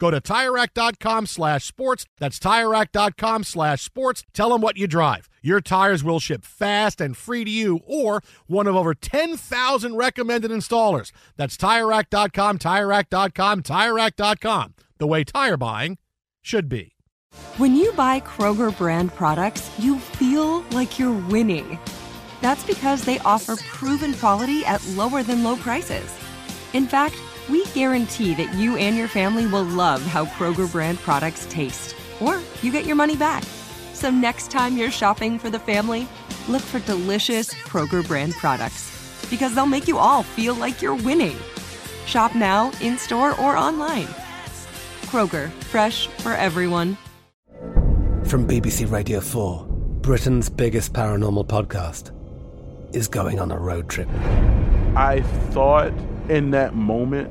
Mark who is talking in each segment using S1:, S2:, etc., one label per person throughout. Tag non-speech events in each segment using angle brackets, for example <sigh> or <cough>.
S1: Go to TireRack.com slash sports. That's TireRack.com slash sports. Tell them what you drive. Your tires will ship fast and free to you or one of over 10,000 recommended installers. That's TireRack.com, TireRack.com, TireRack.com. The way tire buying should be.
S2: When you buy Kroger brand products, you feel like you're winning. That's because they offer proven quality at lower than low prices. In fact, we guarantee that you and your family will love how Kroger brand products taste, or you get your money back. So next time you're shopping for the family, look for delicious Kroger brand products because they'll make you all feel like you're winning. Shop now, in store, or online. Kroger, fresh for everyone.
S3: From BBC Radio 4, Britain's biggest paranormal podcast is going on a road trip.
S4: I thought in that moment,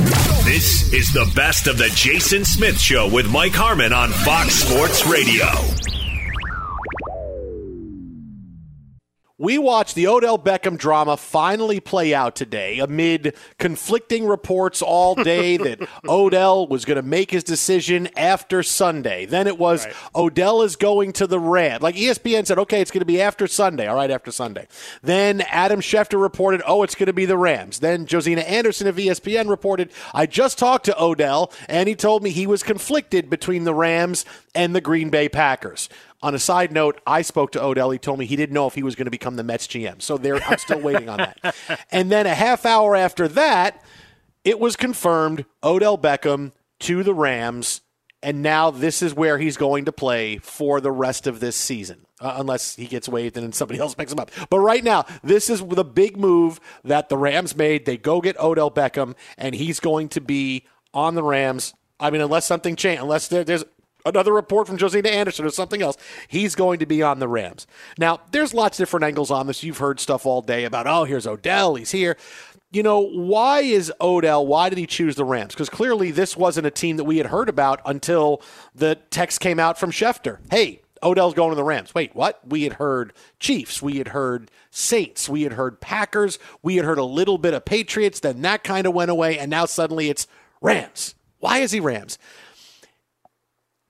S5: This is the best of the Jason Smith Show with Mike Harmon on Fox Sports Radio.
S6: We watched the Odell Beckham drama finally play out today amid conflicting reports all day <laughs> that Odell was going to make his decision after Sunday. Then it was right. Odell is going to the Rams. Like ESPN said, okay, it's going to be after Sunday. All right, after Sunday. Then Adam Schefter reported, oh, it's going to be the Rams. Then Josina Anderson of ESPN reported, I just talked to Odell and he told me he was conflicted between the Rams and the Green Bay Packers. On a side note, I spoke to Odell. He told me he didn't know if he was going to become the Mets GM. So there, I'm still <laughs> waiting on that. And then a half hour after that, it was confirmed Odell Beckham to the Rams. And now this is where he's going to play for the rest of this season, uh, unless he gets waived and then somebody else picks him up. But right now, this is the big move that the Rams made. They go get Odell Beckham, and he's going to be on the Rams. I mean, unless something changes, unless there, there's another report from Josina Anderson or something else, he's going to be on the Rams. Now, there's lots of different angles on this. You've heard stuff all day about, oh, here's Odell, he's here. You know, why is Odell, why did he choose the Rams? Because clearly this wasn't a team that we had heard about until the text came out from Schefter. Hey, Odell's going to the Rams. Wait, what? We had heard Chiefs. We had heard Saints. We had heard Packers. We had heard a little bit of Patriots. Then that kind of went away. And now suddenly it's Rams. Why is he Rams?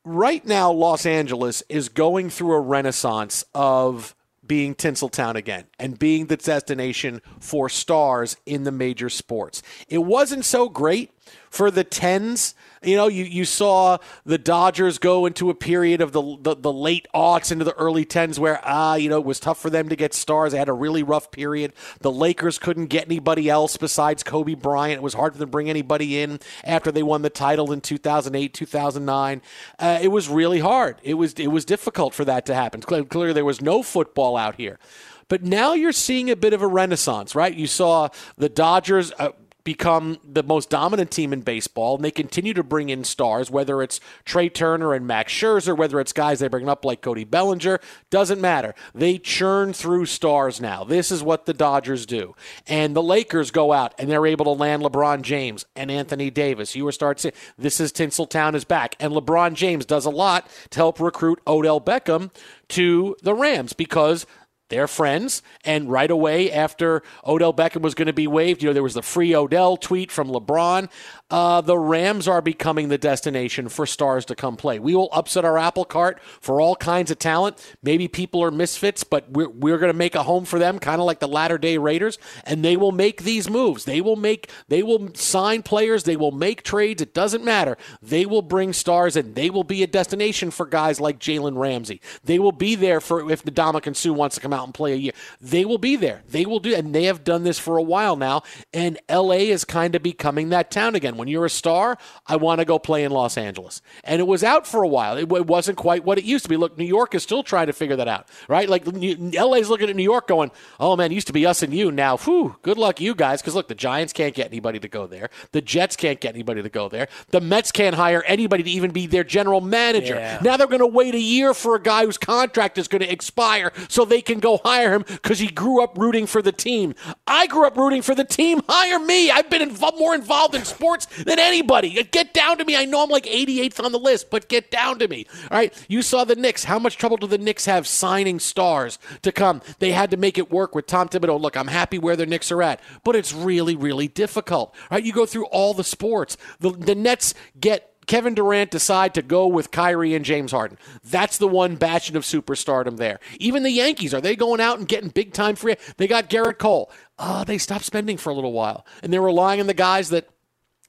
S6: Right now, Los Angeles is going through a renaissance of being Tinseltown again and being the destination for stars in the major sports. It wasn't so great for the tens you know, you, you saw the Dodgers go into a period of the, the, the late aughts into the early tens where, ah, you know, it was tough for them to get stars. They had a really rough period. The Lakers couldn't get anybody else besides Kobe Bryant. It was hard for them to bring anybody in after they won the title in 2008, 2009. Uh, it was really hard. It was, it was difficult for that to happen. Clearly, there was no football out here. But now you're seeing a bit of a renaissance, right? You saw the Dodgers. Uh, become the most dominant team in baseball, and they continue to bring in stars, whether it's Trea Turner and Max Scherzer, whether it's guys they bring up like Cody Bellinger, doesn't matter. They churn through stars now. This is what the Dodgers do. And the Lakers go out and they're able to land LeBron James and Anthony Davis. You were starting to this is Tinseltown is back. And LeBron James does a lot to help recruit Odell Beckham to the Rams because they're friends. And right away after Odell Beckham was going to be waived, you know, there was the free Odell tweet from LeBron. Uh, the Rams are becoming the destination for stars to come play. We will upset our apple cart for all kinds of talent. Maybe people are misfits, but we're, we're going to make a home for them, kind of like the latter day Raiders, and they will make these moves. They will make, they will sign players, they will make trades. It doesn't matter. They will bring stars, and they will be a destination for guys like Jalen Ramsey. They will be there for if the Ndamukong Suh wants to come out and play a year. They will be there. They will do, and they have done this for a while now. And LA is kind of becoming that town again. When you're a star, I want to go play in Los Angeles. And it was out for a while. It, it wasn't quite what it used to be. Look, New York is still trying to figure that out, right? Like LA's looking at New York going, oh man, used to be us and you. Now, whew, good luck you guys. Because look, the Giants can't get anybody to go there. The Jets can't get anybody to go there. The Mets can't hire anybody to even be their general manager. Yeah. Now they're going to wait a year for a guy whose contract is going to expire so they can go hire him because he grew up rooting for the team. I grew up rooting for the team. Hire me. I've been inv- more involved in sports than anybody. Uh, get down to me. I know I'm like 88th on the list, but get down to me. All right. You saw the Knicks. How much trouble do the Knicks have signing stars to come? They had to make it work with Tom Thibodeau. Look, I'm happy where the Knicks are at, but it's really, really difficult. All right. You go through all the sports. The, the Nets get Kevin Durant decide to go with Kyrie and James Harden. That's the one bastion of superstardom there. Even the Yankees, are they going out and getting big time free? They got Gerrit Cole. Uh, they stopped spending for a little while. And they're relying on the guys that –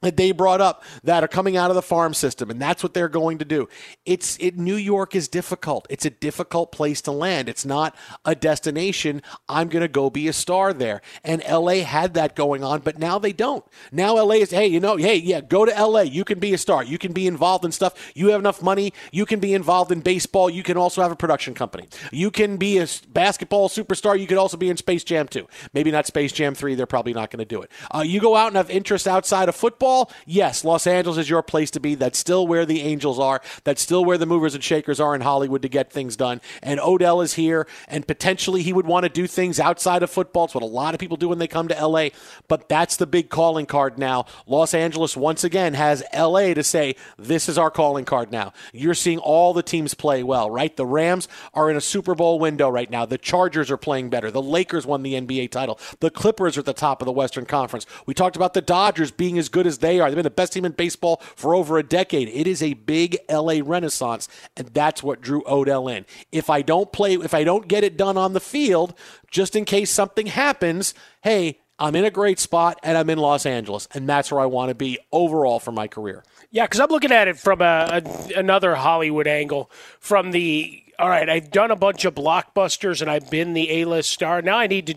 S6: that they brought up that are coming out of the farm system and that's what they're going to do. It's it new york is difficult. It's a difficult place to land. It's not a destination. I'm going to go be a star there. And la had that going on but now they don't. Now la is hey you know hey yeah go to la you can be a star. You can be involved in stuff. You have enough money. You can be involved in baseball. You can also have a production company. You can be a basketball superstar. You could also be in space jam 2 maybe not space jam 3 they're probably not going to do it. Uh, you go out and have interest outside of football yes, Los Angeles is your place to be. That's still where the Angels are. That's still where the movers and shakers are in Hollywood to get things done. And Odell is here, and potentially he would want to do things outside of football. It's what a lot of people do when they come to LA. But that's the big calling card now. Los Angeles, once again, has LA to say, this is our calling card now. You're seeing all the teams play well, right? The Rams are in a Super Bowl window right now. The Chargers are playing better. The Lakers won the NBA title. The Clippers are at the top of the Western Conference. We talked about the Dodgers being as good as they are. They've been the best team in baseball for over a decade. It is a big LA renaissance, and that's what drew Odell in. If I don't play, if I don't get it done on the field, just in case something happens, hey, I'm in a great spot and I'm in Los Angeles, and that's where I want to be overall for my career.
S7: Yeah, because I'm looking at it from a, a, another Hollywood angle, from the all right, I've done a bunch of blockbusters and I've been the A-list star. Now I need to,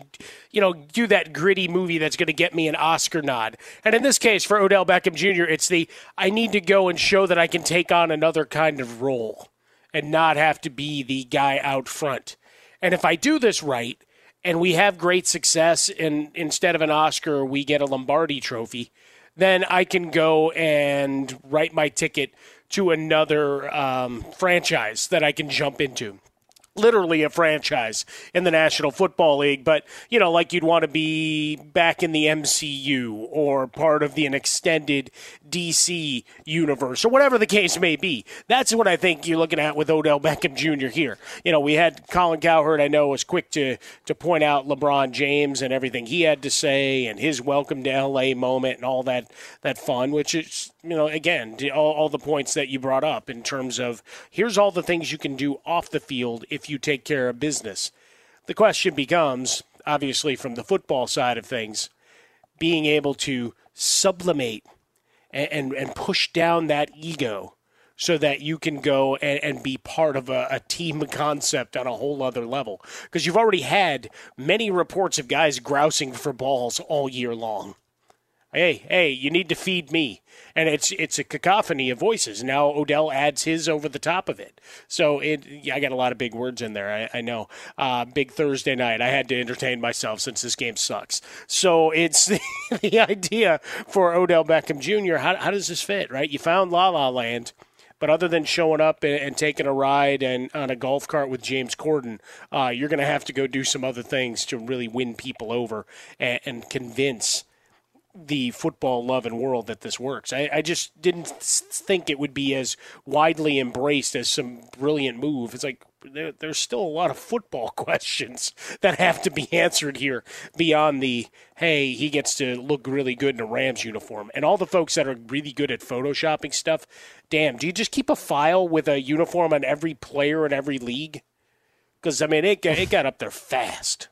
S7: you know, do that gritty movie that's going to get me an Oscar nod. And in this case, for Odell Beckham Jr., it's the I need to go and show that I can take on another kind of role and not have to be the guy out front. And if I do this right, and we have great success, and instead of an Oscar, we get a Lombardi trophy, then I can go and write my ticket to another um, franchise that I can jump into literally a franchise in the National Football League, but you know, like you'd want to be back in the MCU or part of the an extended DC universe or whatever the case may be. That's what I think you're looking at with Odell Beckham Jr. here. You know, we had Colin Cowherd, I know, was quick to to point out LeBron James and everything he had to say and his welcome to LA moment and all that that fun, which is you know, again, all, all the points that you brought up in terms of here's all the things you can do off the field if you take care of business. The question becomes, obviously, from the football side of things, being able to sublimate and, and, and push down that ego so that you can go and, and be part of a, a, team concept on a whole other level. Because you've already had many reports of guys grousing for balls all year long. Hey, hey, you need to feed me and it's it's a cacophony of voices. Now Odell adds his over the top of it. So it, yeah, I got a lot of big words in there. I, I know. Uh, big Thursday night. I had to entertain myself since this game sucks. So it's <laughs> the, the idea for Odell Beckham Jr. How, how does this fit? Right? You found La La Land. But other than showing up and, and, taking a ride and on a golf cart with James Corden, uh, you're going to have to go do some other things to really win people over and, and convince the football love and world that this works. I, I, just didn't think it would be as widely embraced as some brilliant move. It's like there, there's still a lot of football <laughs> questions that have to be answered here beyond the hey, he gets to look really good in a Rams uniform. And all the folks that are really good at photoshopping stuff, damn, do you just keep a file with a uniform on every player in every league? Because, I mean, it, it got up there fast.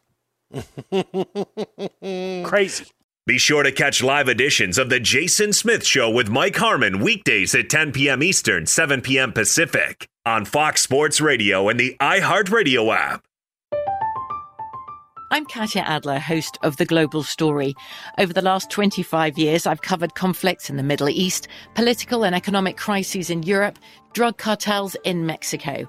S7: <laughs> Crazy.
S5: Be sure to catch live editions of The Jason Smith Show with Mike Harmon weekdays at 10 p.m. Eastern, 7 p.m. Pacific on Fox Sports Radio and the iHeartRadio app.
S8: I'm Katya Adler, host of The Global Story. Over the last 25 years, I've covered conflicts in the Middle East, political and economic crises in Europe, drug cartels in Mexico.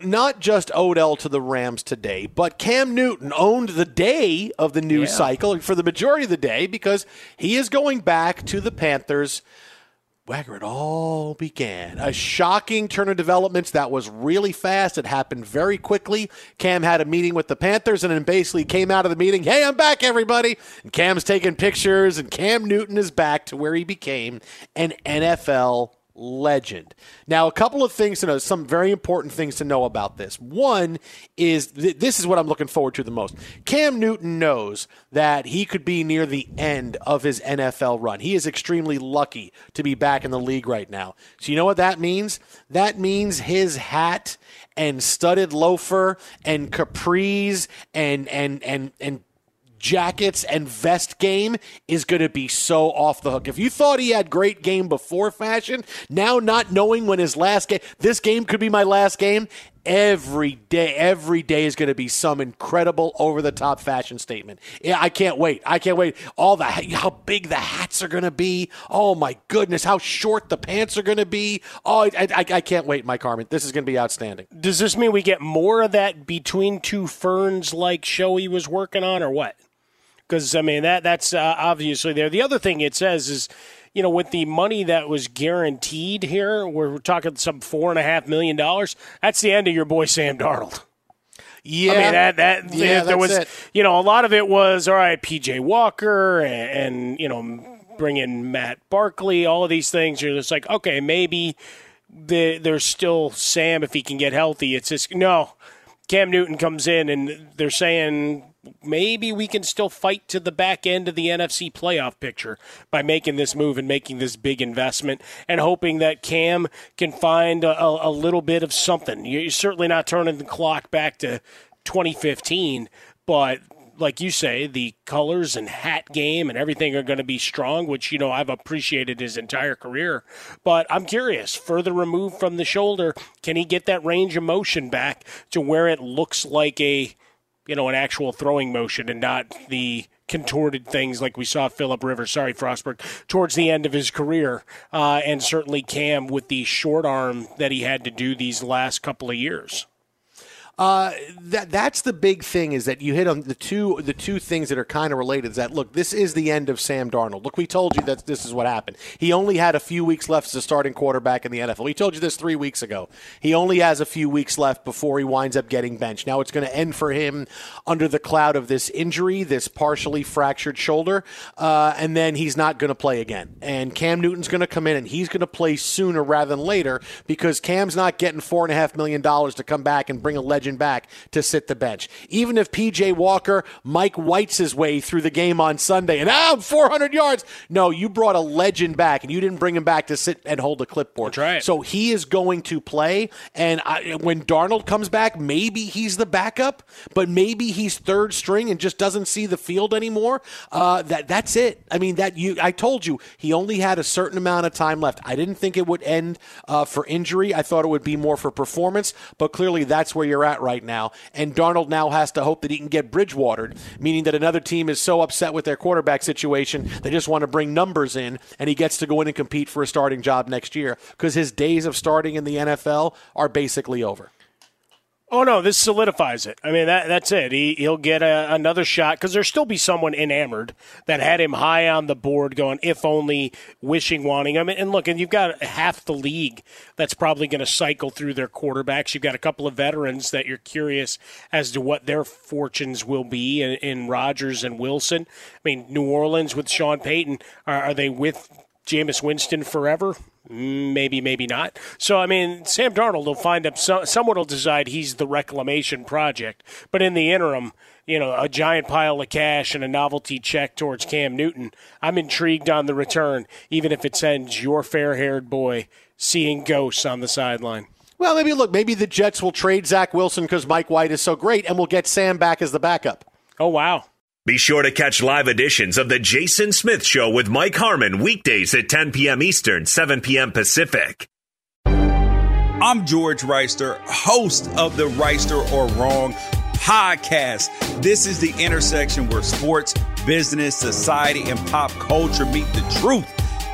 S6: not just Odell to the Rams today, but Cam Newton owned the day of the news yeah. cycle for the majority of the day because he is going back to the Panthers. Where it all began. A shocking turn of developments that was really fast. It happened very quickly. Cam had a meeting with the Panthers and then basically came out of the meeting, hey, I'm back, everybody. And Cam's taking pictures, and Cam Newton is back to where he became an NFL legend. Now, a couple of things to know, some very important things to know about this. One is th- this is what I'm looking forward to the most. Cam Newton knows that he could be near the end of his NFL run. He is extremely lucky to be back in the league right now. So, you know what that means? That means his hat and studded loafer and capris and and and and jackets and vest game is going to be so off the hook. If you thought he had great game before fashion, now not knowing when his last game, this game could be my last game, every day every day is going to be some incredible over the top fashion statement. Yeah i can't wait. I can't wait. All the how big the hats are going to be. Oh my goodness how short the pants are going to be. Oh I, I, I, can't wait mike harmon. This is going to be outstanding.
S7: Does this mean we get more of that between two ferns like show he was working on or what? Because i mean that that's uh, obviously there. The other thing it says is you know, with the money that was guaranteed here, we're talking some four and a half million dollars. That's the end of your boy Sam Darnold.
S6: Yeah,
S7: I mean that that
S6: yeah,
S7: there was
S6: it.
S7: you know a lot of it was all right. PJ Walker and, and you know bring in Matt Barkley, all of these things. You're just like okay, maybe the, there's still Sam if he can get healthy. It's just no. Cam Newton comes in and they're saying maybe we can still fight to the back end of the NFC playoff picture by making this move and making this big investment and hoping that Cam can find a, a little bit of something. You're certainly not turning the clock back to 2015, but like you say, the colors and hat game and everything are going to be strong, which, you know, I've appreciated his entire career. But I'm curious, further removed from the shoulder, can he get that range of motion back to where it looks like a you know, an actual throwing motion and not the contorted things like we saw Philip Rivers, sorry, Frostberg, towards the end of his career. Uh, and certainly Cam with the short arm that he had to do these last couple of years.
S6: Uh, that that's the big thing is that you hit on the two the two things that are kind of related. Is that look, this is the end of Sam Darnold. Look, we told you that this is what happened. He only had a few weeks left as a starting quarterback in the NFL. We told you this three weeks ago. He only has a few weeks left before he winds up getting benched. Now it's going to end for him under the cloud of this injury, this partially fractured shoulder, uh, and then he's not going to play again. And Cam Newton's going to come in and he's going to play sooner rather than later because Cam's not getting four and a half million dollars to come back and bring a legend back to sit the bench. Even if PJ Walker, Mike White's his way through the game on Sunday and ah, 400 yards. No, you brought a legend back and you didn't bring him back to sit and hold a clipboard.
S7: That's right.
S6: So he is going to play. And I, when Darnold comes back, maybe he's the backup, but maybe he's third string and just doesn't see the field anymore. Uh, that that's it. I mean that you. I told you he only had a certain amount of time left. I didn't think it would end uh, for injury. I thought it would be more for performance. But clearly, that's where you're at right now. And Darnold now has to hope that he can get Bridgewatered, meaning that another team is so upset with their quarterback situation they just want to bring numbers in, and he gets to go in and compete for a starting job next year because his days of starting in the NFL are basically over.
S7: Oh no, this solidifies it. I mean, that that's it. He he'll get a, another shot because there'll still be someone enamored that had him high on the board, going if only, wishing, wanting him. And look, and you've got half the league that's probably going to cycle through their quarterbacks. You've got a couple of veterans that you're curious as to what their fortunes will be in, in and Wilson. I mean, New Orleans with Sean Payton, are, are they with Jameis Winston forever? Mm, maybe, maybe not. So, I mean, Sam Darnold will find up. So, someone will decide he's the reclamation project. But in the interim, you know, a giant pile of cash and a novelty check towards Cam Newton. I'm intrigued on the return, even if it sends your fair-haired boy seeing ghosts on the sideline.
S6: Well, maybe look, maybe the Jets will trade Zach Wilson because Mike White is so great, and we'll get Sam back as the backup.
S7: Oh wow!
S5: Be sure to catch live editions of The Jason Smith Show with Mike Harmon weekdays at 10 p.m. Eastern, 7 p.m. Pacific.
S9: I'm George Wrighster, host of the Wrighster or Wrong podcast. This is the intersection where sports, business, society, and pop culture meet the truth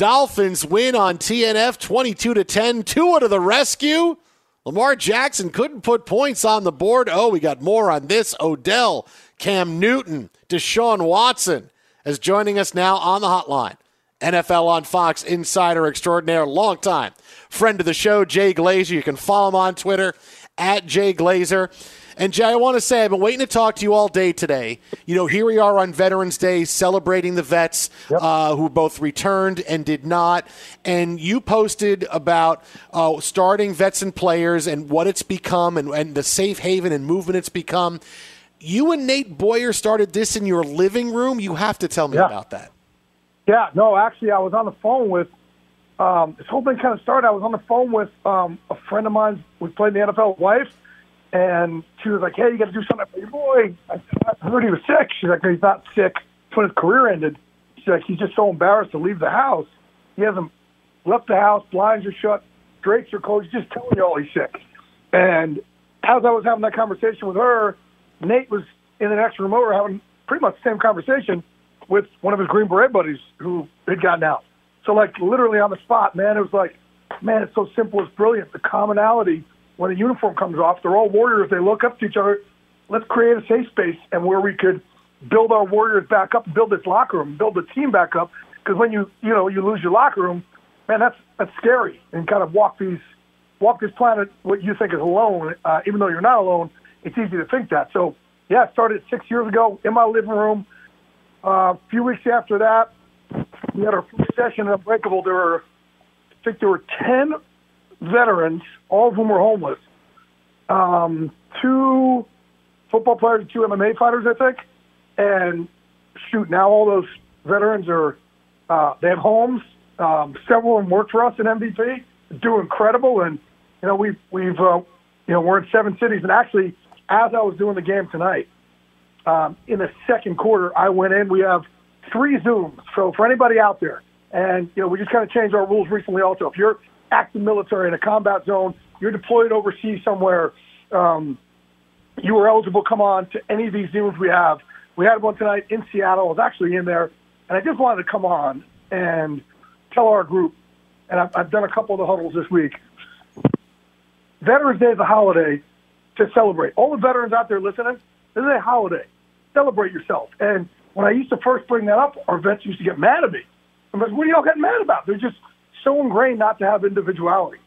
S6: Dolphins win on TNF 22 to 10. Tua to the rescue. Lamar Jackson couldn't put points on the board. Oh, we got more on this. Odell, Cam Newton, Deshaun Watson is joining us now on the hotline. NFL on Fox insider extraordinaire, long time friend of the show, Jay Glazer. You can follow him on Twitter at Jay Glazer. And Jay, I want to say I've been waiting to talk to you all day today. You know, here we are on Veterans Day celebrating the vets yep. uh, who both returned and did not. And you posted about uh, starting vets and players and what it's become and, and the safe haven and movement it's become. You and Nate Boyer started this in your living room. You have to tell me
S10: yeah.
S6: about that.
S10: Yeah, no, actually, I was on the phone with. Um, this whole thing kind of started. I was on the phone with um, a friend of mine. We played in the NFL. Wife, and she was like, "Hey, you got to do something for your boy." I, heard he was sick. She's like, "He's not sick. It's when his career ended." She's like, "He's just so embarrassed to leave the house. He hasn't left the house. Blinds are shut. Drapes are closed. He's just telling you all he's sick." And as I was having that conversation with her, Nate was in the next room over having pretty much the same conversation with one of his Green Beret buddies who had gotten out. So, like, literally on the spot, man, it was like, man, it's so simple, it's brilliant. The commonality when the uniform comes off, they're all warriors. They look up to each other. Let's create a safe space and where we could build our warriors back up, build this locker room, build the team back up. Because when you you know you lose your locker room, man, that's that's scary. And kind of walk these walk this planet what you think is alone, uh, even though you're not alone. It's easy to think that. So yeah, started six years ago in my living room. Uh, a few weeks after that, we had our first session at Unbreakable. There were, I think there were 10 veterans, all of whom were homeless. Um, two football players, two MMA fighters, I think. And shoot, now all those veterans are, uh, they have homes. Um, several of them work for us in MVP, do incredible. And, you know, we've, we've, uh, you know, we're in seven cities. And actually, as I was doing the game tonight, um, in the second quarter, I went in. We have three Zooms. So for anybody out there, and you know, we just kind of changed our rules recently. Also, if you're active military in a combat zone, you're deployed overseas somewhere, um, you are eligible to come on to any of these Zooms we have. We had one tonight in Seattle. I was actually in there, and I just wanted to come on and tell our group and I've, I've done a couple of the huddles this week. Veterans Day is a holiday to celebrate. All the veterans out there listening, this is a holiday. Celebrate yourself. And when I used to first bring that up, our vets used to get mad at me. I'm like, what are y'all getting mad about? They're just so ingrained not to have individuality.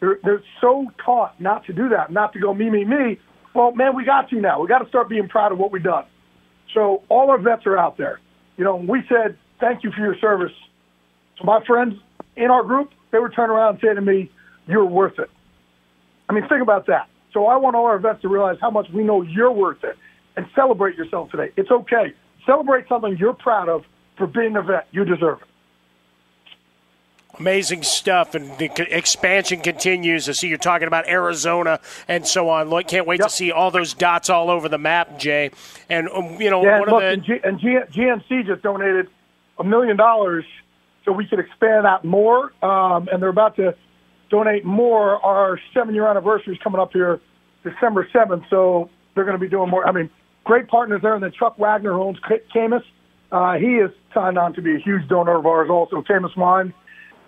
S10: They're, they're so taught not to do that, not to go me, me, me. Well, man, we got to now. We got to start being proud of what we've done. So all our vets are out there. You know, we said, thank you for your service. So my friends in our group, they would turn around and say to me, you're worth it. I mean, think about that. So I want all our vets to realize how much we know you're worth it and celebrate yourself today. It's okay. Celebrate something you're proud of for being a vet. You deserve it.
S7: Amazing stuff, and the expansion continues. I see you're talking about Arizona and so on. Look, can't wait yep. to see all those dots all over the map, Jay. And um, you know,
S10: yeah,
S7: one
S10: look,
S7: of
S10: the and, G- and G- GNC just donated a million dollars so we could expand that more. Um, and they're about to donate more. Our seven-year anniversary is coming up here, December seventh. So they're going to be doing more. I mean, great partners there. And then Chuck Wagner, who owns Caymus, uh, he is signed on to be a huge donor of ours, also Caymus Wine.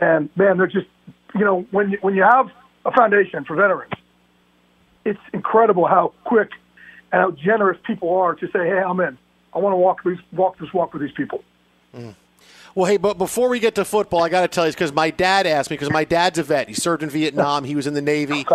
S10: And man, they're just, you know, when you, when you have a foundation for veterans, it's incredible how quick and how generous people are to say, "Hey, I'm in. I want to walk these walk this walk with these people."
S6: Mm. Well, hey, but before we get to football, I got to tell you because my dad asked me because my dad's a vet. He served in Vietnam. He was in the Navy,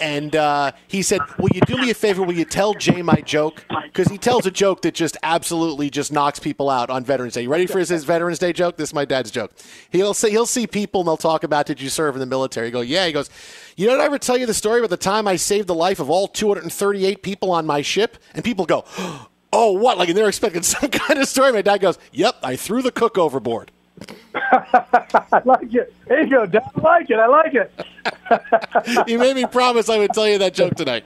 S6: and uh, he said, "Will you do me a favor? Will you tell Jay my joke? Because he tells a joke that just absolutely just knocks people out on Veterans Day. You ready for his, his Veterans Day joke? This is my dad's joke. He'll say he'll see people and they'll talk about did you serve in the military? He go, yeah. He goes, you know, did I ever tell you the story about the time I saved the life of all 238 people on my ship? And people go <gasps> oh, Oh, what? Like, and they're expecting <laughs> some kind of story. My dad goes, yep, I threw the cook overboard. <laughs>
S10: I like it. There you go, Dad. I like it. I like it. <laughs>
S6: you made me promise I would tell you that joke tonight.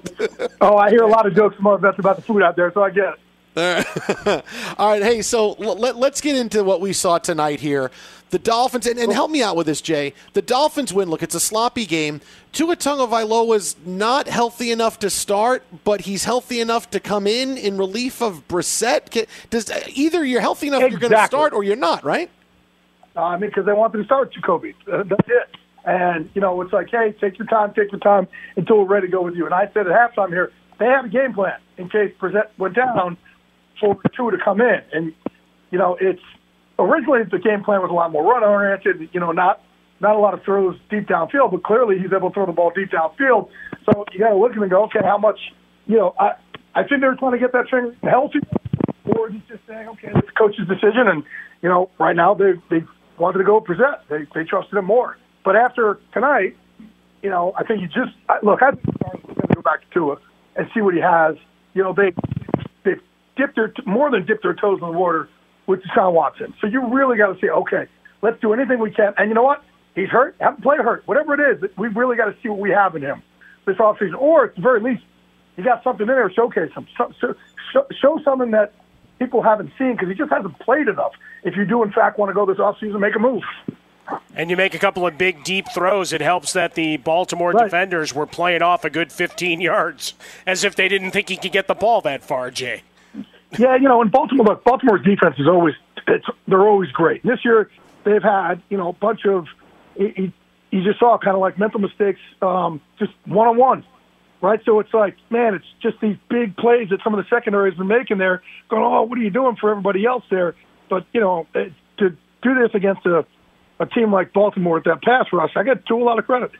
S10: oh, I hear a lot of jokes from our vets about the food out there, so I get it. <laughs>
S6: All right. Hey, so let, us get into what we saw tonight here. The Dolphins, and, and, help me out with this, Jay. The Dolphins win. Look, it's a sloppy game. Tua Tagovailoa's not healthy enough to start, but he's healthy enough to come in in relief of Brissett. Does either you're healthy enough
S10: exactly.
S6: you're going to start, or you're not, right?
S10: Uh, I mean, because they want them to start Jacoby. Uh, that's it. And you know, it's like, hey, take your time, take your time until we're ready to go with you. And I said at halftime here, they have a game plan in case Brissett went down for Tua to come in. And you know, it's originally the game plan was a lot more run oriented. You know, not not a lot of throws deep downfield, but clearly he's able to throw the ball deep downfield. So you got to look at him and go, okay, how much? You know, I I think they're trying to get that thing healthy, or he's just saying, okay, it's the coach's decision. And you know, right now they they wanted to go Brissett. They they trusted him more. But after tonight, you know, I think you just I, look. I think we're going to go back to Tua and see what he has. You know, they dipped their more than dipped their toes in the water with Deshaun Watson. So you really got to say, okay, let's do anything we can. And you know what? He's hurt. Have him play hurt. Whatever it is, we've really got to see what we have in him this offseason. Or at the very least, you got something in there to showcase him. So, so, show, show something that people haven't seen because he just hasn't played enough. If you do, in fact, want to go this offseason, make a move.
S7: And you make a couple of big deep throws, it helps that the Baltimore right. defenders were playing off a good 15 yards as if they didn't think he could get the ball that far, Jay.
S10: Yeah, you know, in Baltimore, look, Baltimore's defense is always it's they're always great. This year they've had you know a bunch of you, you just saw kind of like mental mistakes, um, just one on one, right? So it's like, man, it's just these big plays that some of the secondary has been making there. Going, oh, what are you doing for everybody else there? But you know, to do this against a a team like Baltimore with that pass rush, I get to a lot of credit.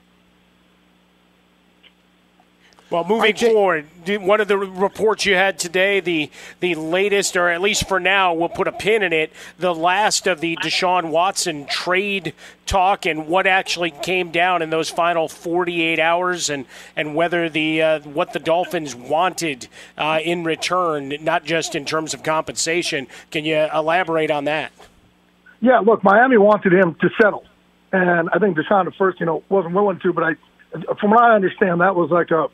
S7: Well, moving forward, one of the reports you had today, the the latest, or at least for now, we'll put a pin in it, the last of the Deshaun Watson trade talk and what actually came down in those final 48 hours, and and whether the uh, what the Dolphins wanted uh, in return, not just in terms of compensation. Can you elaborate on that?
S10: Yeah, look, Miami wanted him to settle, and I think Deshaun at first, you know, wasn't willing to, but I from what I understand, that was like a,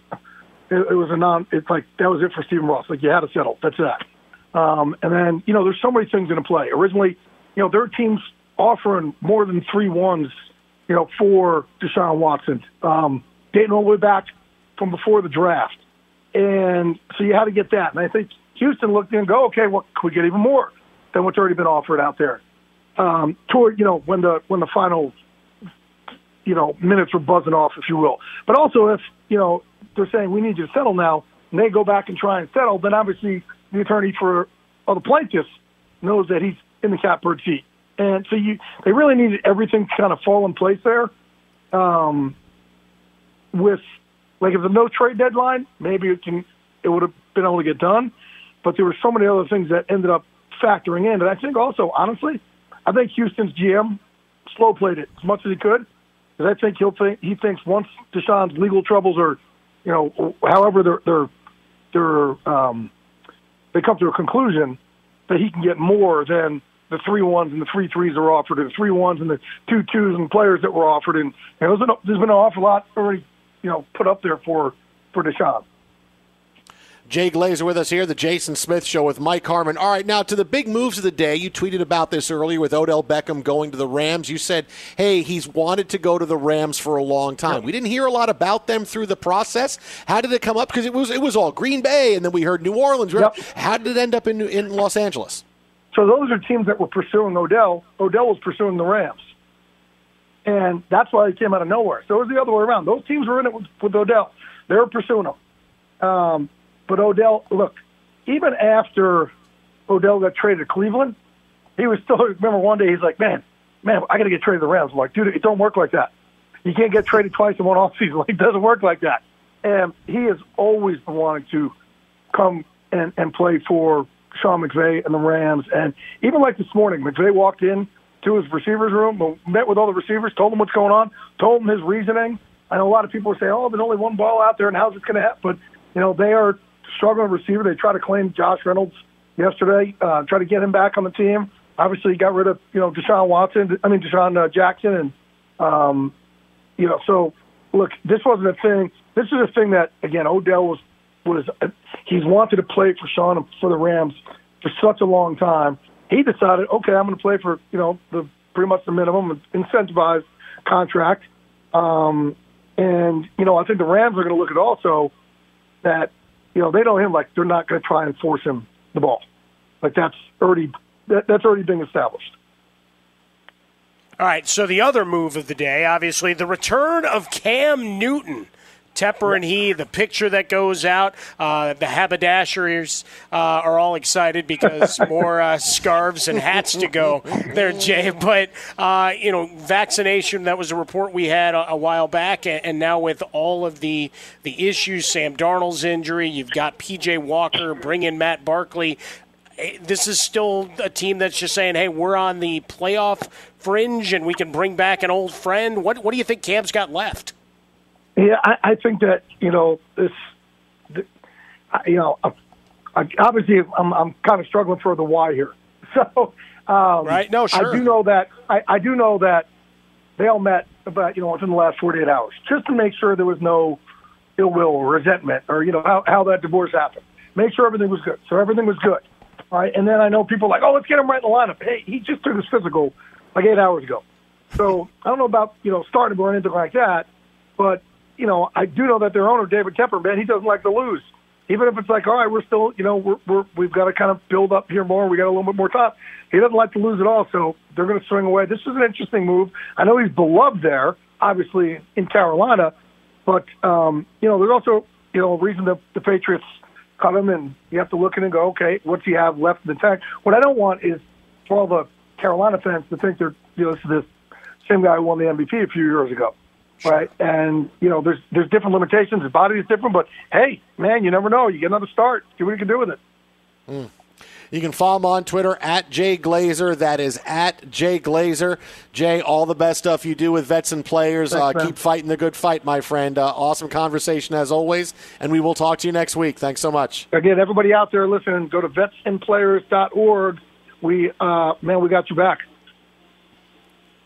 S10: it, it was a non. It's like that was it for Stephen Ross. Like you had to settle. That's that. Um, and then you know, there's so many things in play. Originally, you know, there are teams offering more than three ones, you know, for Deshaun Watson, um, dating all the way back from before the draft. And so you had to get that. And I think Houston looked and go, okay, well, could we get even more than what's already been offered out there? Um, toward you know when the when the final you know, minutes were buzzing off, if you will. But also, if you know they're saying we need you to settle now, and they go back and try and settle, then obviously the attorney for all the plaintiffs knows that he's in the catbird seat, and so you they really needed everything to kind of fall in place there. Um, with like if the no trade deadline, maybe it can it would have been able to get done, but there were so many other things that ended up factoring in. And I think also, honestly, I think Houston's GM slow played it as much as he could. Because I think he'll think he thinks once Deshaun's legal troubles are, you know, however they're they're they're um, they come to a conclusion that he can get more than the three ones and the three threes are offered, and the three ones and the two twos and players that were offered, and know, there's, an, there's been an awful lot already, you know, put up there for for Deshaun.
S6: Jay Glazer with us here, the Jason Smith Show with Mike Harmon. All right, now to the big moves of the day. You tweeted about this earlier with Odell Beckham going to the Rams. You said, hey, he's wanted to go to the Rams for a long time. We didn't hear a lot about them through the process. How did it come up? Because it was it was all Green Bay, and then we heard New Orleans. Yep. How did it end up in in Los Angeles?
S10: So those are teams that were pursuing Odell. Odell was pursuing the Rams. And that's why he came out of nowhere. So it was the other way around. Those teams were in it with, with Odell. They were pursuing him. Um, but Odell, look, even after Odell got traded to Cleveland, he was still. Remember one day he's like, "Man, man, I got to get traded to the Rams." I'm like, "Dude, it don't work like that. You can't get traded twice in one <laughs> offseason. Like, it doesn't work like that." And he has always been wanting to come and and play for Sean McVay and the Rams. And even like this morning, McVay walked in to his receivers room, met with all the receivers, told them what's going on, told them his reasoning. I know a lot of people saying, "Oh, there's only one ball out there, and how's it going to happen?" But you know, they are struggling receiver. They try to claim Josh Reynolds yesterday, uh, try to get him back on the team. Obviously, got rid of you know Deshaun Watson. I mean DeSean uh, Jackson, and um, you know. So look, this wasn't a thing. This is a thing that again Odell was was uh, he's wanted to play for Sean for the Rams for such a long time. He decided, okay, I'm going to play for you know the pretty much the minimum incentivized contract. Um, and you know, I think the Rams are going to look at also that you know, they know him like they're not going to try and force him the ball. Like that's already that, that's already been established.
S7: All right, so the other move of the day, obviously, the return of Cam Newton. Tepper and he, the picture that goes out, uh, the haberdashers uh, are all excited because <laughs> more uh, scarves and hats to go there, Jay. But, uh, you know, vaccination, that was a report we had a, a while back. And, and, now with all of the, the issues, Sam Darnold's injury, you've got P.J. Walker, bring in Matt Barkley. Eh, this is still a team that's just saying, hey, we're on the playoff fringe and we can bring back an old friend. What, what do you think Cam's got left?
S10: Yeah, I, I think that you know this. The, you know, I, I, obviously, I'm, I'm kind of struggling for the why here. <laughs> So, um,
S7: right? No, sure.
S10: I do know that. I, I do know that they all met about you know within the last 48 hours, just to make sure there was no ill will or resentment or you know how how that divorce happened. Make sure everything was good. So everything was good. All right, and then I know people like, oh, let's get him right in the lineup. Hey, he just took his physical like eight hours ago. So I don't know about you know starting or anything like that, but you know, I do know that their owner, David Tepper, man, he doesn't like to lose. Even if it's like, all right, we're still, you know, we're, we're we've got to kind of build up here more. We got a little bit more time. He doesn't like to lose at all, so they're going to swing away. This is an interesting move. I know he's beloved there, obviously in Carolina, but um, you know, there's also you know a reason that the Patriots cut him, and you have to look and go, okay, what's he have left in the tank? What I don't want is for all the Carolina fans to think they're, you know, this is the same guy who won the MVP a few years ago. Sure. Right, and you know, there's there's different limitations. His body is different, but hey, man, you never know. You get another start. See what you can do with it.
S6: Mm. You can follow him on Twitter at Jay Glazer. That is at Jay Glazer. Jay, all the best stuff you do with vets and players.
S10: Thanks,
S6: uh, keep fighting the good fight, my friend. Uh, awesome conversation as always, and we will talk to you next week. Thanks so much.
S10: Again, everybody out there listening, go to vetsandplayers.org. We, uh, man, we got you back.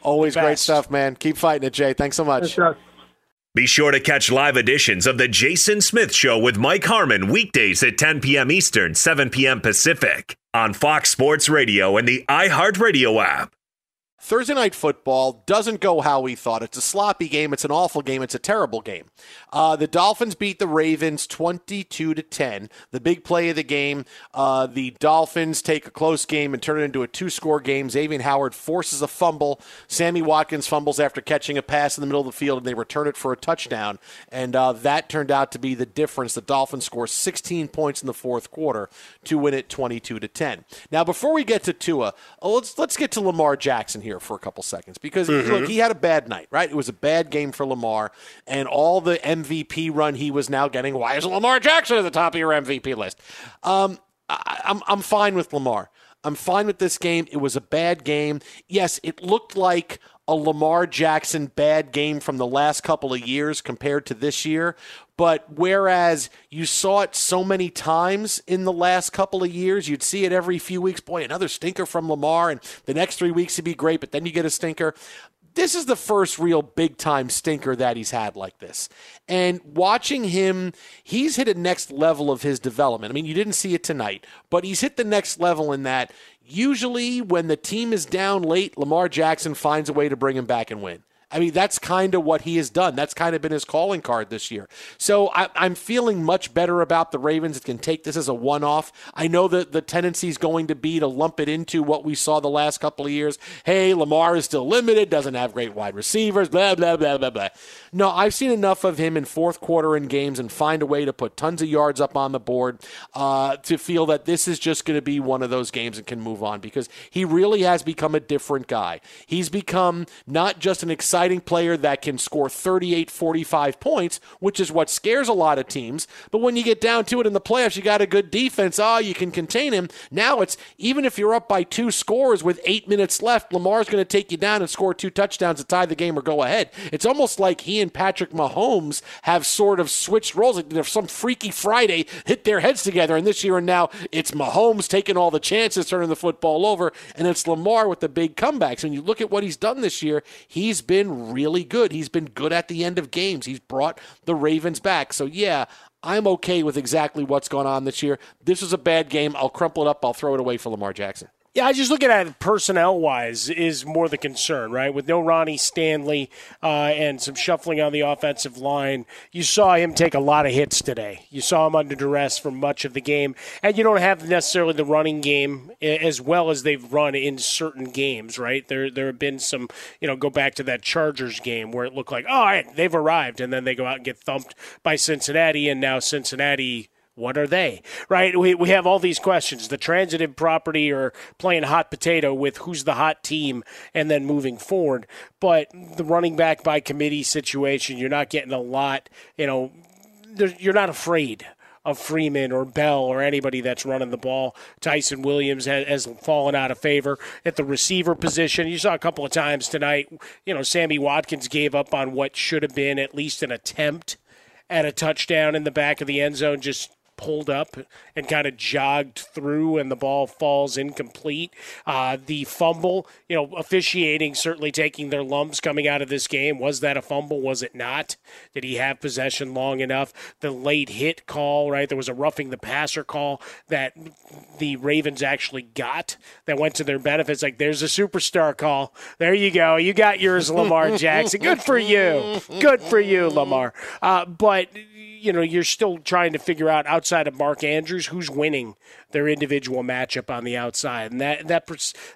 S6: Always great stuff, man. Keep fighting it, Jay. Thanks so much.
S5: Be sure to catch live editions of The Jason Smith Show with Mike Harmon weekdays at 10 p.m. Eastern, 7 p.m. Pacific on Fox Sports Radio and the iHeartRadio app.
S6: Thursday night football doesn't go how we thought. It's a sloppy game. It's an awful game. It's a terrible game. Uh, the Dolphins beat the Ravens 22 to 10. The big play of the game. Uh, the Dolphins take a close game and turn it into a two-score game. Xavier Howard forces a fumble. Sammy Watkins fumbles after catching a pass in the middle of the field, and they return it for a touchdown. And uh, that turned out to be the difference. The Dolphins score 16 points in the fourth quarter to win it 22 to 10. Now, before we get to Tua, uh, let's let's get to Lamar Jackson here for a couple seconds because mm-hmm. look, he had a bad night, right? It was a bad game for Lamar, and all the MVP run he was now getting. Why is Lamar Jackson at the top of your MVP list? Um, I, I'm I'm fine with Lamar. I'm fine with this game. It was a bad game. Yes, it looked like a Lamar Jackson bad game from the last couple of years compared to this year. But whereas you saw it so many times in the last couple of years, you'd see it every few weeks. Boy, another stinker from Lamar, and the next three weeks he'd be great, but then you get a stinker this is the first real big time stinker that he's had like this. And watching him, he's hit a next level of his development. I mean, you didn't see it tonight, but he's hit the next level in that usually when the team is down late, Lamar Jackson finds a way to bring him back and win. I mean, that's kind of what he has done. That's kind of been his calling card this year. So I, am feeling much better about the Ravens. It can take this as a one off. I know that the tendency is going to be to lump it into what we saw the last couple of years. Hey, Lamar is still limited, doesn't have great wide receivers, blah, blah, blah, blah, blah. No, I've seen enough of him in fourth quarter in games and find a way to put tons of yards up on the board uh, to feel that this is just going to be one of those games and can move on because he really has become a different guy. He's become not just an exciting exciting player that can score 38, 45 points, which is what scares a lot of teams. But when you get down to it in the playoffs, you got a good defense. Oh, you can contain him. Now it's even if you're up by two scores with eight minutes left, Lamar's going to take you down and score two touchdowns to tie the game or go ahead. It's almost like he and Patrick Mahomes have sort of switched roles. If some freaky Friday hit their heads together, and this year and now it's Mahomes taking all the chances, turning the football over, and it's Lamar with the big comebacks. And you look at what he's done this year, he's been been really good. He's been good at the end of games. He's brought the Ravens back. So, yeah, I'm okay with exactly what's going on this year. This is a bad game. I'll crumple it up. I'll throw it away for Lamar Jackson.
S7: Yeah, I just looking at it personnel wise is more the concern, right? With no Ronnie Stanley uh, and some shuffling on the offensive line, you saw him take a lot of hits today. You saw him under duress for much of the game, and you don't have necessarily the running game as well as they've run in certain games, right? There, there have been some, you know, go back to that Chargers game where it looked like, oh, all right, they've arrived, and then they go out and get thumped by Cincinnati, and now Cincinnati what are they? Right? We, we have all these questions. The transitive property or playing hot potato with who's the hot team and then moving forward. But the running back by committee situation, you're not getting a lot, you know, you're not afraid of Freeman or Bell or anybody that's running the ball. Ty'Son Williams has, has, fallen out of favor at the receiver position. You saw a couple of times tonight, you know, Sammy Watkins gave up on what should have been at least an attempt at a touchdown in the back of the end zone, just pulled up and kind of jogged through, and the ball falls incomplete. Uh, the fumble, you know, officiating certainly taking their lumps coming out of this game. Was that a fumble? Was it not? Did he have possession long enough? The late hit call, right? There was a roughing the passer call that the Ravens actually got that went to their benefits. Like, there's a superstar call. There you go. You got yours, Lamar <laughs> Jackson. Good for you. Good for you, Lamar. Uh, but you know, you're still trying to figure out outside of Mark Andrews who's winning their individual matchup on the outside, and that that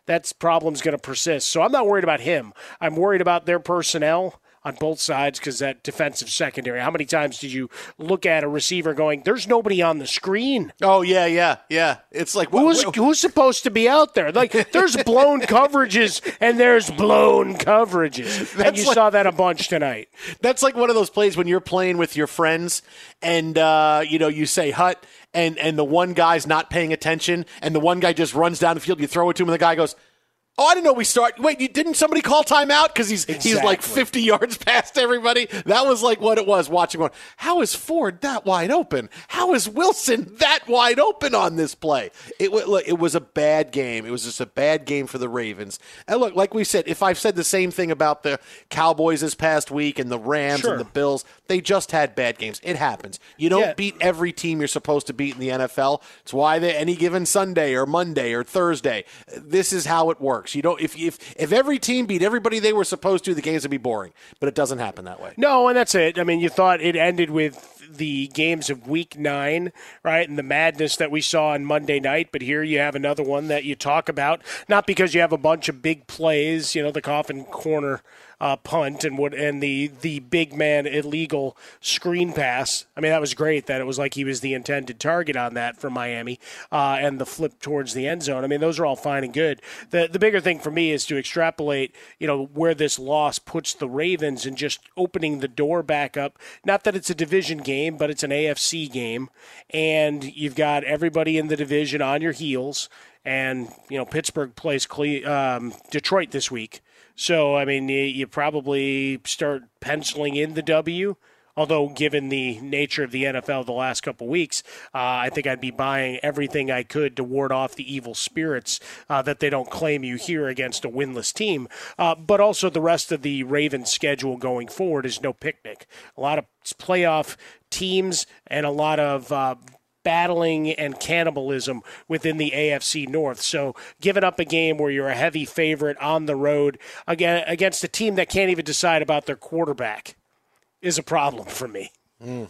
S7: that's problem's going to persist. So I'm not worried about him. I'm worried about their personnel on both sides because that defensive secondary. How many times did you look at a receiver going, "There's nobody on the screen"?
S6: Oh yeah, yeah, yeah. It's like
S7: who's who's supposed to be out there? Like there's blown coverages and there's blown coverages, and you like, saw that a bunch tonight.
S6: That's like one of those plays when you're playing with your friends and uh, you know you say hut and and the one guy's not paying attention and the one guy just runs down the field. You throw it to him and the guy goes Oh, I didn't know we start. Wait, you, didn't somebody call timeout because he's exactly. he's like fifty <laughs> yards past everybody? That was like what it was watching. One, how is Ford that wide open? How is Wilson that wide open on this play? It look, it was a bad game. It was just a bad game for the Ravens. And look, like we said, if I've said the same thing about the Cowboys this past week and the Rams sure. and the Bills, they just had bad games. It happens. You don't yeah. beat every team you're supposed to beat in the NFL. It's why they any given Sunday or Monday or Thursday. This is how it works. You don't if if if every team beat everybody they were supposed to, the games would be boring. But it doesn't happen that way.
S7: No, and that's it. I mean, you thought it ended with the games of week nine, right? And the madness that we saw on Monday night. But here you have another one that you talk about, not because you have a bunch of big plays, you know, the coffin corner uh, punt and what and the the big man illegal screen pass. I mean, that was great. That it was like he was the intended target on that for Miami, uh, and the flip towards the end zone. I mean, those are all fine and good. The the bigger thing for me is to extrapolate, you know, where this loss puts the Ravens and just opening the door back up. Not that it's a division game, but it's an AFC game, and you've got everybody in the division on your heels. And you know Pittsburgh plays Cle- um, Detroit this week, so, I mean, you, probably start penciling in the W. Although, given the nature of the NFL the last couple weeks, uh, I think I'd be buying everything I could to ward off the evil spirits uh, that they don't claim you here against a winless team. Uh, but also, the rest of the Ravens schedule going forward is no picnic. A lot of playoff teams and a lot of uh, battling and cannibalism within the AFC North. So giving up a game where you're a heavy favorite on the road again against a team that can't even decide about their quarterback is a problem for me.
S6: Mm.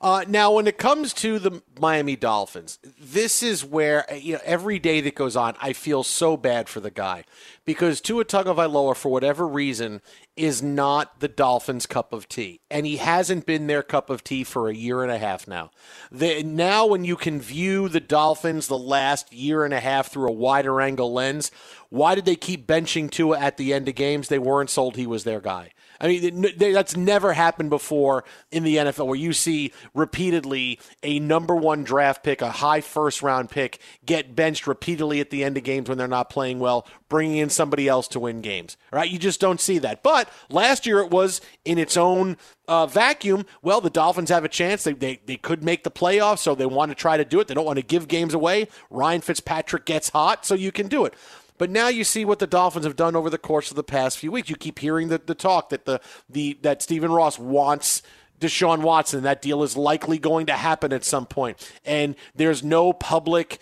S6: Uh, now, when it comes to the Miami Dolphins, this is where you know every day that goes on, I feel so bad for the guy because Tua Tagovailoa, for whatever reason, is not the Dolphins' cup of tea, and he hasn't been their cup of tea for a year and a half now. The, now, when you can view the Dolphins the last year and a half through a wider angle lens, why did they keep benching Tua at the end of games? They weren't sold he was their guy. I mean, that's never happened before in the NFL where you see repeatedly a number one draft pick, a high first round pick, get benched repeatedly at the end of games when they're not playing well, bringing in somebody else to win games. Right? You just don't see that. But last year it was in its own uh, vacuum. Well, the Dolphins have a chance. They, they, they could make the playoffs, so they want to try to do it. They don't want to give games away. Ryan Fitzpatrick gets hot, so you can do it. But now you see what the Dolphins have done over the course of the past few weeks. You keep hearing the, the talk that the, the that Stephen Ross wants Deshaun Watson. That deal is likely going to happen at some point. And there's no public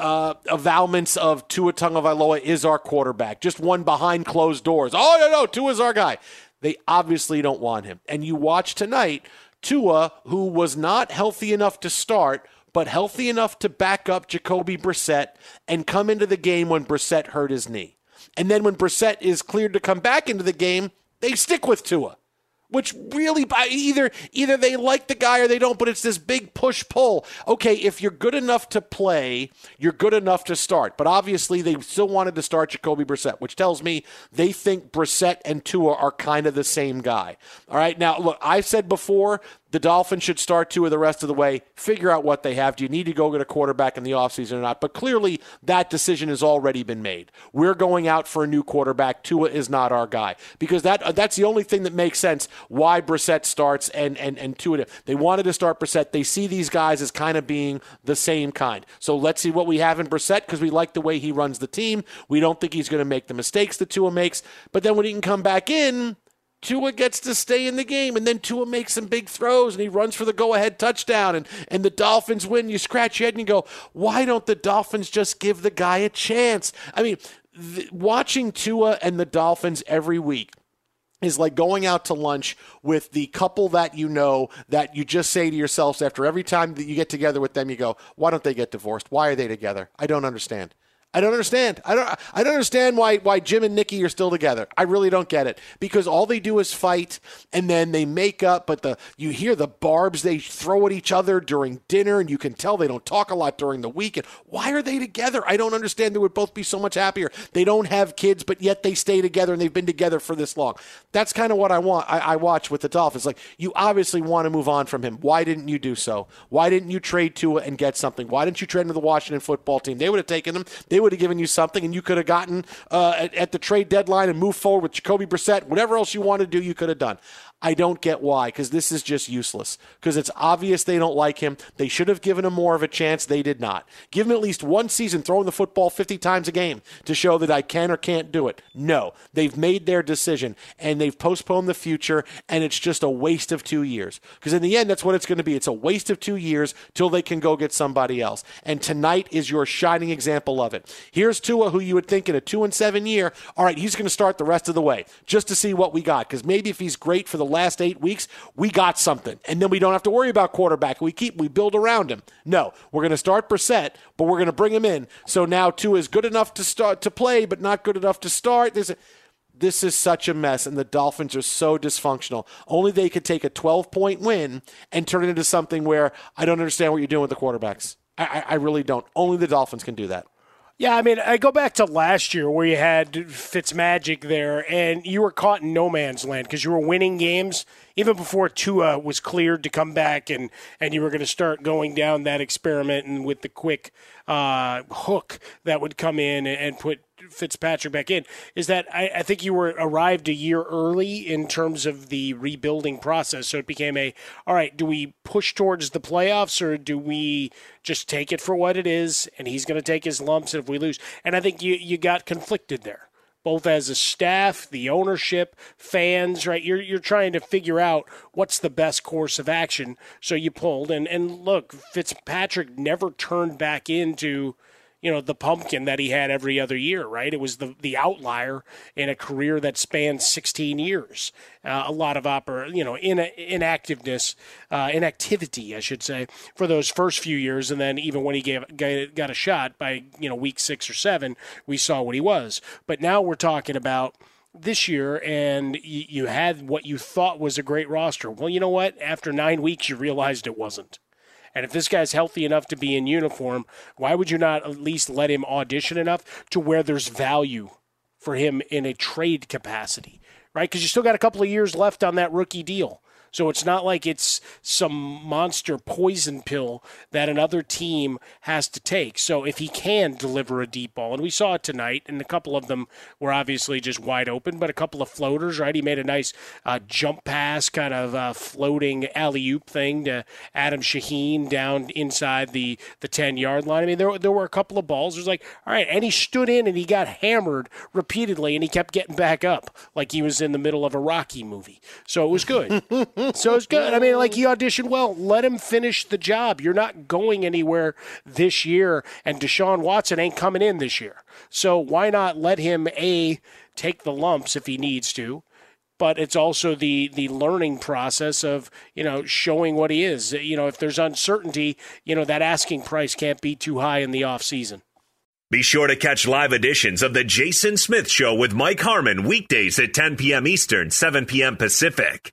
S6: uh, avowments of Tua Tagovailoa is our quarterback. Just one behind closed doors. Oh, no, no, Tua's our guy. They obviously don't want him. And you watch tonight, Tua, who was not healthy enough to start – but healthy enough to back up Jacoby Brissett and come into the game when Brissett hurt his knee. And then when Brissett is cleared to come back into the game, they stick with Tua which really either either they like the guy or they don't but it's this big push pull okay if you're good enough to play you're good enough to start. But obviously they still wanted to start Jacoby Brissett which tells me they think Brissett and Tua are kind of the same guy. All right now look I've said before the Dolphins should start Tua the rest of the way. Figure out what they have. Do you need to go get a quarterback in the offseason or not? But clearly, that decision has already been made. We're going out for a new quarterback. Tua is not our guy because that uh, that's the only thing that makes sense why Brissett starts and and and Tua. They wanted to start Brissett. They see these guys as kind of being the same kind. So let's see what we have in Brissett because we like the way he runs the team. We don't think he's going to make the mistakes that Tua makes. But then when he can come back in Tua gets to stay in the game, and then Tua makes some big throws, and he runs for the go-ahead touchdown, and, and the Dolphins win. You scratch your head and you go, why don't the Dolphins just give the guy a chance? I mean, th- watching Tua and the Dolphins every week is like going out to lunch with the couple that you know that you just say to yourselves after every time that you get together with them, you go, why don't they get divorced? Why are they together? I don't understand. I don't understand. I don't. I don't understand why why Jim and Nikki are still together. I really don't get it because all they do is fight and then they make up. But the you hear the barbs they throw at each other during dinner, and you can tell they don't talk a lot during the week. And why are they together? I don't understand. They would both be so much happier. They don't have kids, but yet they stay together and they've been together for this long. That's kind of what I want. I, I watch with the Dolphins. Like you obviously want to move on from him. Why didn't you do so? Why didn't you trade Tua and get something? Why didn't you trade him to the Washington football team? They would have taken him. They would have given you something, and you could have gotten uh, at, at, the trade deadline and moved forward with Jacoby Brissett. Whatever else you wanted to do, you could have done. I don't get why, because this is just useless. Because it's obvious they don't like him. They should have given him more of a chance. They did not. Give him at least one season throwing the football 50 times a game to show that I can or can't do it. No, they've made their decision and they've postponed the future, and it's just a waste of two years. Because in the end, that's what it's going to be. It's a waste of two years till they can go get somebody else. And tonight is your shining example of it. Here's Tua, who you would think in a two and seven year, all right, he's going to start the rest of the way just to see what we got. Because maybe if he's great for the last eight weeks, we got something. And then we don't have to worry about quarterback. We keep, we build around him. No, we're going to start Brissett, but we're going to bring him in. So now two is good enough to start to play, but not good enough to start. There's a, this is such a mess, and the Dolphins are so dysfunctional. Only they could take a 12 point win and turn it into something where I don't understand what you're doing with the quarterbacks. I, I really don't. Only the Dolphins can do that.
S7: Yeah, I mean, I go back to last year where you had Fitzmagic there, and you were caught in no man's land because you were winning games even before Tua was cleared to come back, and and you were going to start going down that experiment and with the quick uh, hook that would come in and, and put Fitzpatrick back in is that I, I, think you were arrived a year early in terms of the rebuilding process. So it became a all right, do we push towards the playoffs or do we just take it for what it is and he's going to take his lumps if we lose? And I think you, you got conflicted there. Both as a staff, the ownership, fans, right? You're you're trying to figure out what's the best course of action. So you pulled and and look, Fitzpatrick never turned back into you know the pumpkin that he had every other year, right? It was the the outlier in a career that spanned 16 years. Uh, a lot of oper, you know, in, inactiveness, uh, inactivity, I should say, for those first few years, and then even when he gave got a shot by you know week six or seven, we saw what he was. But now we're talking about this year and you had what you thought was a great roster. Well, you know what? After nine weeks, you realized it wasn't. And if this guy's healthy enough to be in uniform, why would you not at least let him audition enough to where there's value for him in a trade capacity, right? Because you still got a couple of years left on that rookie deal. So it's not like it's some monster poison pill that another team has to take. So if he can deliver a deep ball, and we saw it tonight, and a couple of them were obviously just wide open, but a couple of floaters, right? He made a nice uh, jump pass, kind of uh, floating alley oop thing to Adam Shaheen down inside the, the 10 yard line. I mean, there, there were a couple of balls. It was like, all right, and he stood in and he got hammered repeatedly, and he kept getting back up like he was in the middle of a Rocky movie. So it was good. <laughs> Mm, so it's good. I mean, like he auditioned well. Let him finish the job. You're not going anywhere this year, and Deshaun Watson ain't coming in this year. So why not let him a take the lumps if he needs to? But it's also the the learning process of you know showing what he is. You know, if there's uncertainty, you know that asking price can't be too high in the off season.
S5: Be sure to catch live editions of The Jason Smith Show with Mike Harmon weekdays at 10 p.m. Eastern, 7 p.m. Pacific.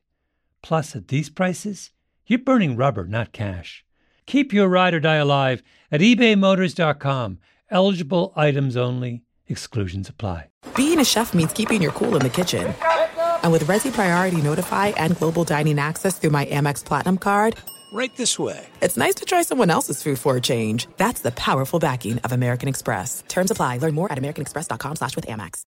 S11: Plus, at these prices, you're burning rubber, not cash. Keep your ride or die alive at ebaymotors.com. Eligible items only, exclusions apply.
S12: Being a chef means keeping your cool in the kitchen. And with Resy Priority Notify and Global Dining Access through my Amex Platinum card,
S13: right this way.
S12: It's nice to try someone else's food for a change. That's the powerful backing of American Express. Terms apply. Learn more at americanexpress.com slash with Amex.